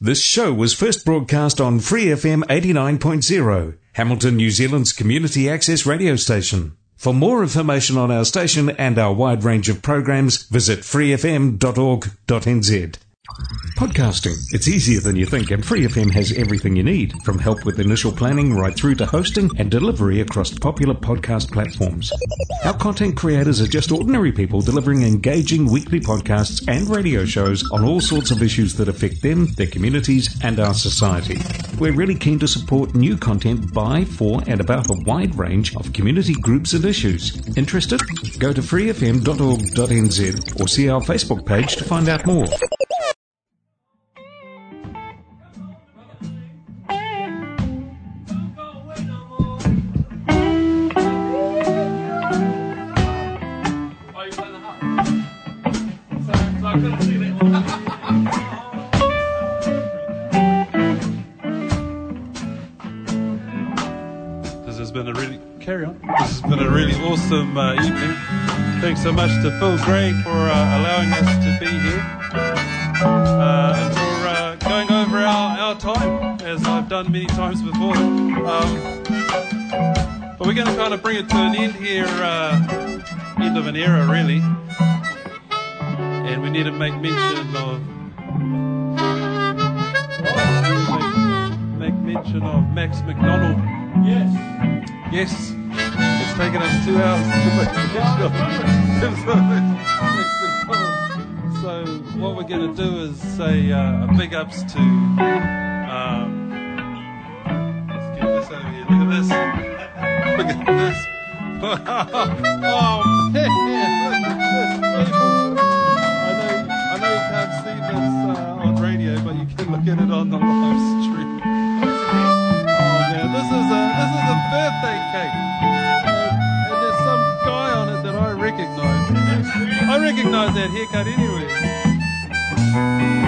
This show was first broadcast on Free FM 89.0, Hamilton, New Zealand's community access radio station. For more information on our station and our wide range of programs, visit freefm.org.nz. Podcasting. It's easier than you think, and FreeFM has everything you need, from help with initial planning right through to hosting and delivery across popular podcast platforms. Our content creators are just ordinary people delivering engaging weekly podcasts and radio shows on all sorts of issues that affect them, their communities, and our society. We're really keen to support new content by, for, and about a wide range of community groups and issues. Interested? Go to freefm.org.nz or see our Facebook page to find out more. Been a really carry on. This has been a really awesome uh, evening. Thanks so much to Phil Gray for uh, allowing us to be here uh, and for uh, going over our, our time as I've done many times before. Um, but we're going to kind of bring it to an end here, uh, end of an era really, and we need to make mention of. Make mention of Max McDonald. Yes. Yes, it's taken us two hours to make the So what we're going to do is say uh, a big ups to. Um, let's get this over here. Look at this. Look at this. oh man, look at this, people. I know, I know you can't see this uh, on radio, but you can look at it on the live stream. I that haircut anyway.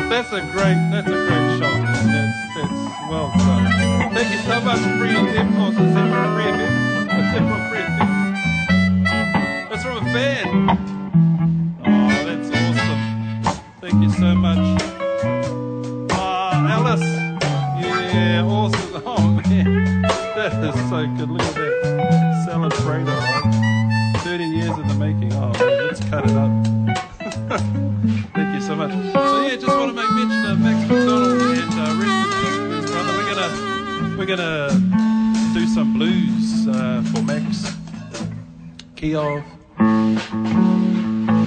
That's a great that's a great shot. That's that's well done. Thank you so much, FM. Oh, is that from FM? Is that from Free FM? That's from a fan. Oh, that's awesome. Thank you so much. Ah, Alice. Yeah, awesome. Oh man, that is so good. Look at that salad Fredo. 13 years in the making. Oh man, let's cut it up. We're gonna do some blues uh, for Max. Key of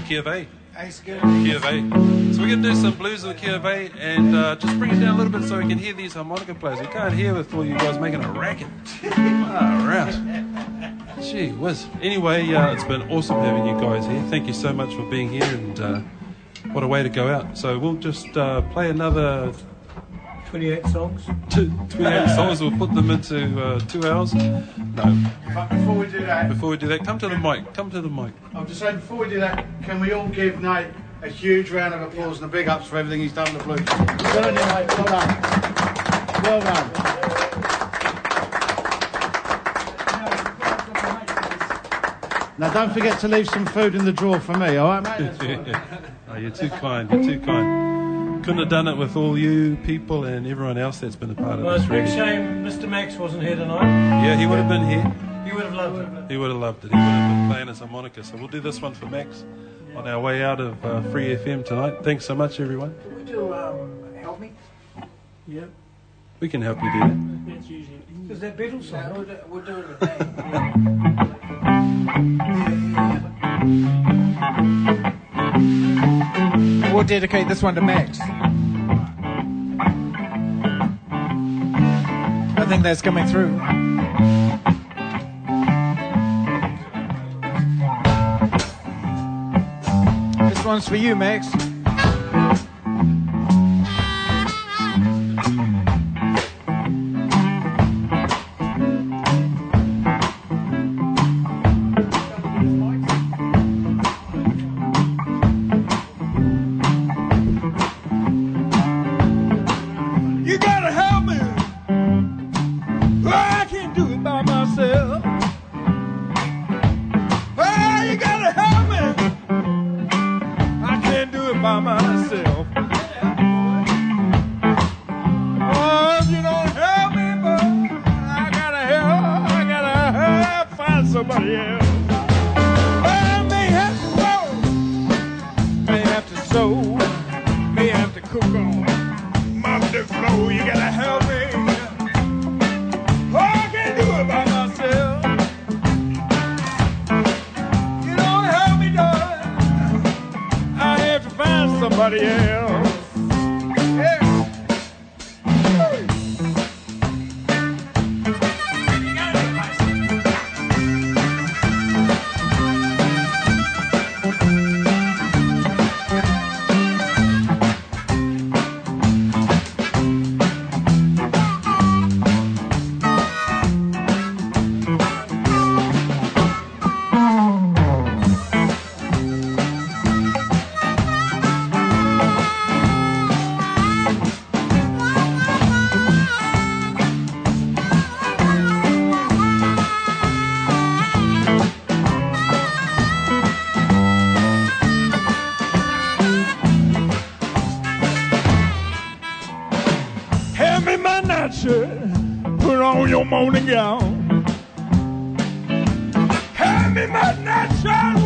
Key of A. Key of A. So we're going to do some blues with the Key of A and uh, just bring it down a little bit so we can hear these harmonica players. We can't hear with all you guys making a racket. Ah, right. Gee whiz. Anyway, uh, it's been awesome having you guys here. Thank you so much for being here and uh, what a way to go out. So we'll just uh, play another 28 songs. two, 28 songs. We'll put them into uh, two hours. No. But before we do that, Before we do that, come to the mic. Come to the mic. I'm just saying, before we do that, can we all give Nate a huge round of applause and a big ups for everything he's done with the blues? Well done, mate. Well done. Well done. Now, don't forget to leave some food in the drawer for me, all right, mate? oh, you're too kind. You're too kind. Couldn't have done it with all you people and everyone else that's been a part of Well, it's this. a big shame Mr. Max wasn't here tonight. Yeah, he would have been here. You would have loved it. He would have loved it. He would have been playing his harmonica. So we'll do this one for Max on our way out of uh, Free FM tonight. Thanks so much, everyone. Can we do um, Help Me? Yep. We can help you do that. That's usually. Is that Beatles song? we'll, do, we'll do it today. We'll dedicate this one to Max. I that's coming through. This one's for you, Max. shirt, put on your morning gown. Hand me my nightshade.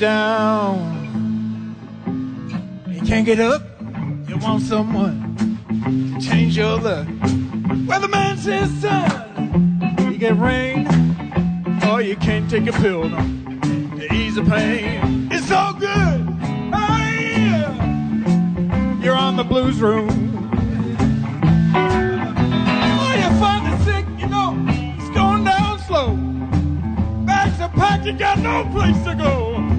Down. You can't get up. You want someone to change your luck. Well, the man says, son, you get rain, or you can't take a pill to ease the pain. It's all good. Oh. You're on the blues room. Oh, you find the sick, you know, it's going down slow. Bags are packed, you got no place to go.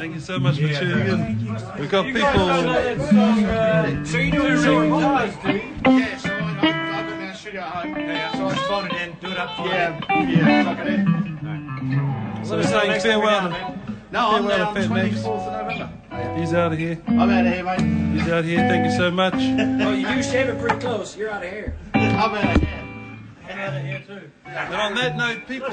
Thank you so much for tuning in. We've got people. So you do it so wise, do you? Yeah, so I, I, I've got my studio at home. Yeah, so I just phone it in, do it up for Yeah, yeah, tuck it in. So saying farewell. No, I'm Farewell there to on Fat the Max. 24th of November. He's out of here. I'm out of here, mate. He's out of here. Thank you so much. Oh, you do shave it pretty close. You're out of here. I'm out of here. And on that note, people.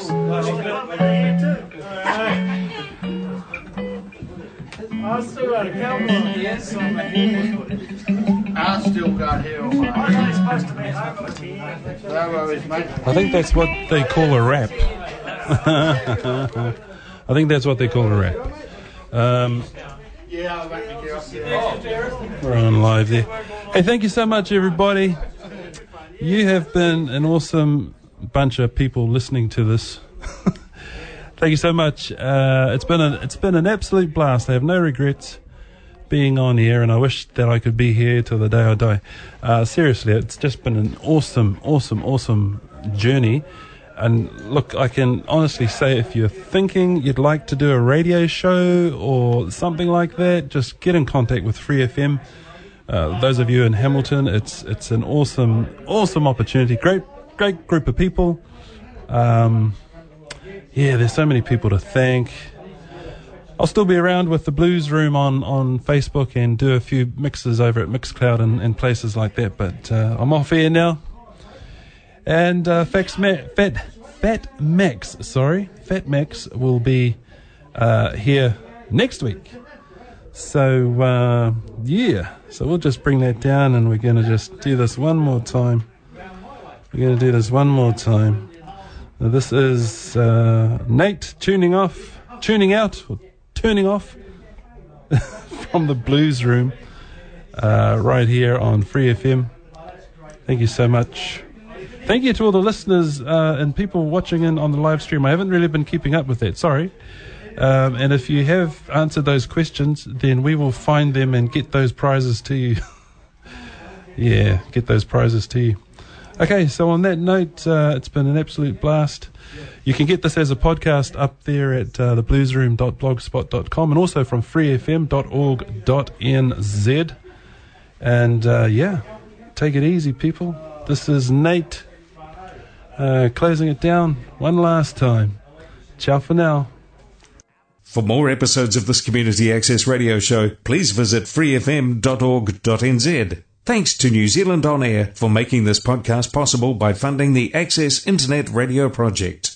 I still got a cowboy. Yes, on my head. I still got here on my I'm not supposed to be home on tea. No worries, mate. I think that's what they call a rap. I think that's what they call a rap. Um, Yeah, I'll make me get up we're on live there. Hey, thank you so much, everybody. You have been an awesome bunch of people listening to this. thank you so much. Uh, it's been a, it's been an absolute blast. I have no regrets being on here, and I wish that I could be here till the day I die. Uh, seriously, it's just been an awesome, awesome, awesome journey. And look, I can honestly say if you're thinking you'd like to do a radio show or something like that, just get in contact with Free FM. Uh, those of you in Hamilton, it's it's an awesome, awesome opportunity. Great, great group of people. Um, yeah, there's so many people to thank. I'll still be around with the Blues Room on, on Facebook and do a few mixes over at Mixcloud and, and places like that. But uh, I'm off here now. And uh, Ma- Fat Fat Max, sorry, Fat Max will be uh, here next week. So uh, yeah, so we'll just bring that down, and we're gonna just do this one more time. We're gonna do this one more time. This is uh, Nate tuning off, tuning out, or turning off from the Blues Room uh, right here on Free FM. Thank you so much Thank you to all the listeners uh, and people watching in on the live stream. I haven't really been keeping up with that. Sorry. Um, and if you have answered those questions, then we will find them and get those prizes to you. yeah, get those prizes to you. Okay, so on that note, uh, it's been an absolute blast. You can get this as a podcast up there at uh, thebluesroom.blogspot.com and also from freefm.org.nz. And uh, yeah, take it easy, people. This is Nate uh, closing it down one last time. Ciao for now. For more episodes of this community access radio show, please visit freefm.org.nz. Thanks to New Zealand On Air for making this podcast possible by funding the Access Internet Radio Project.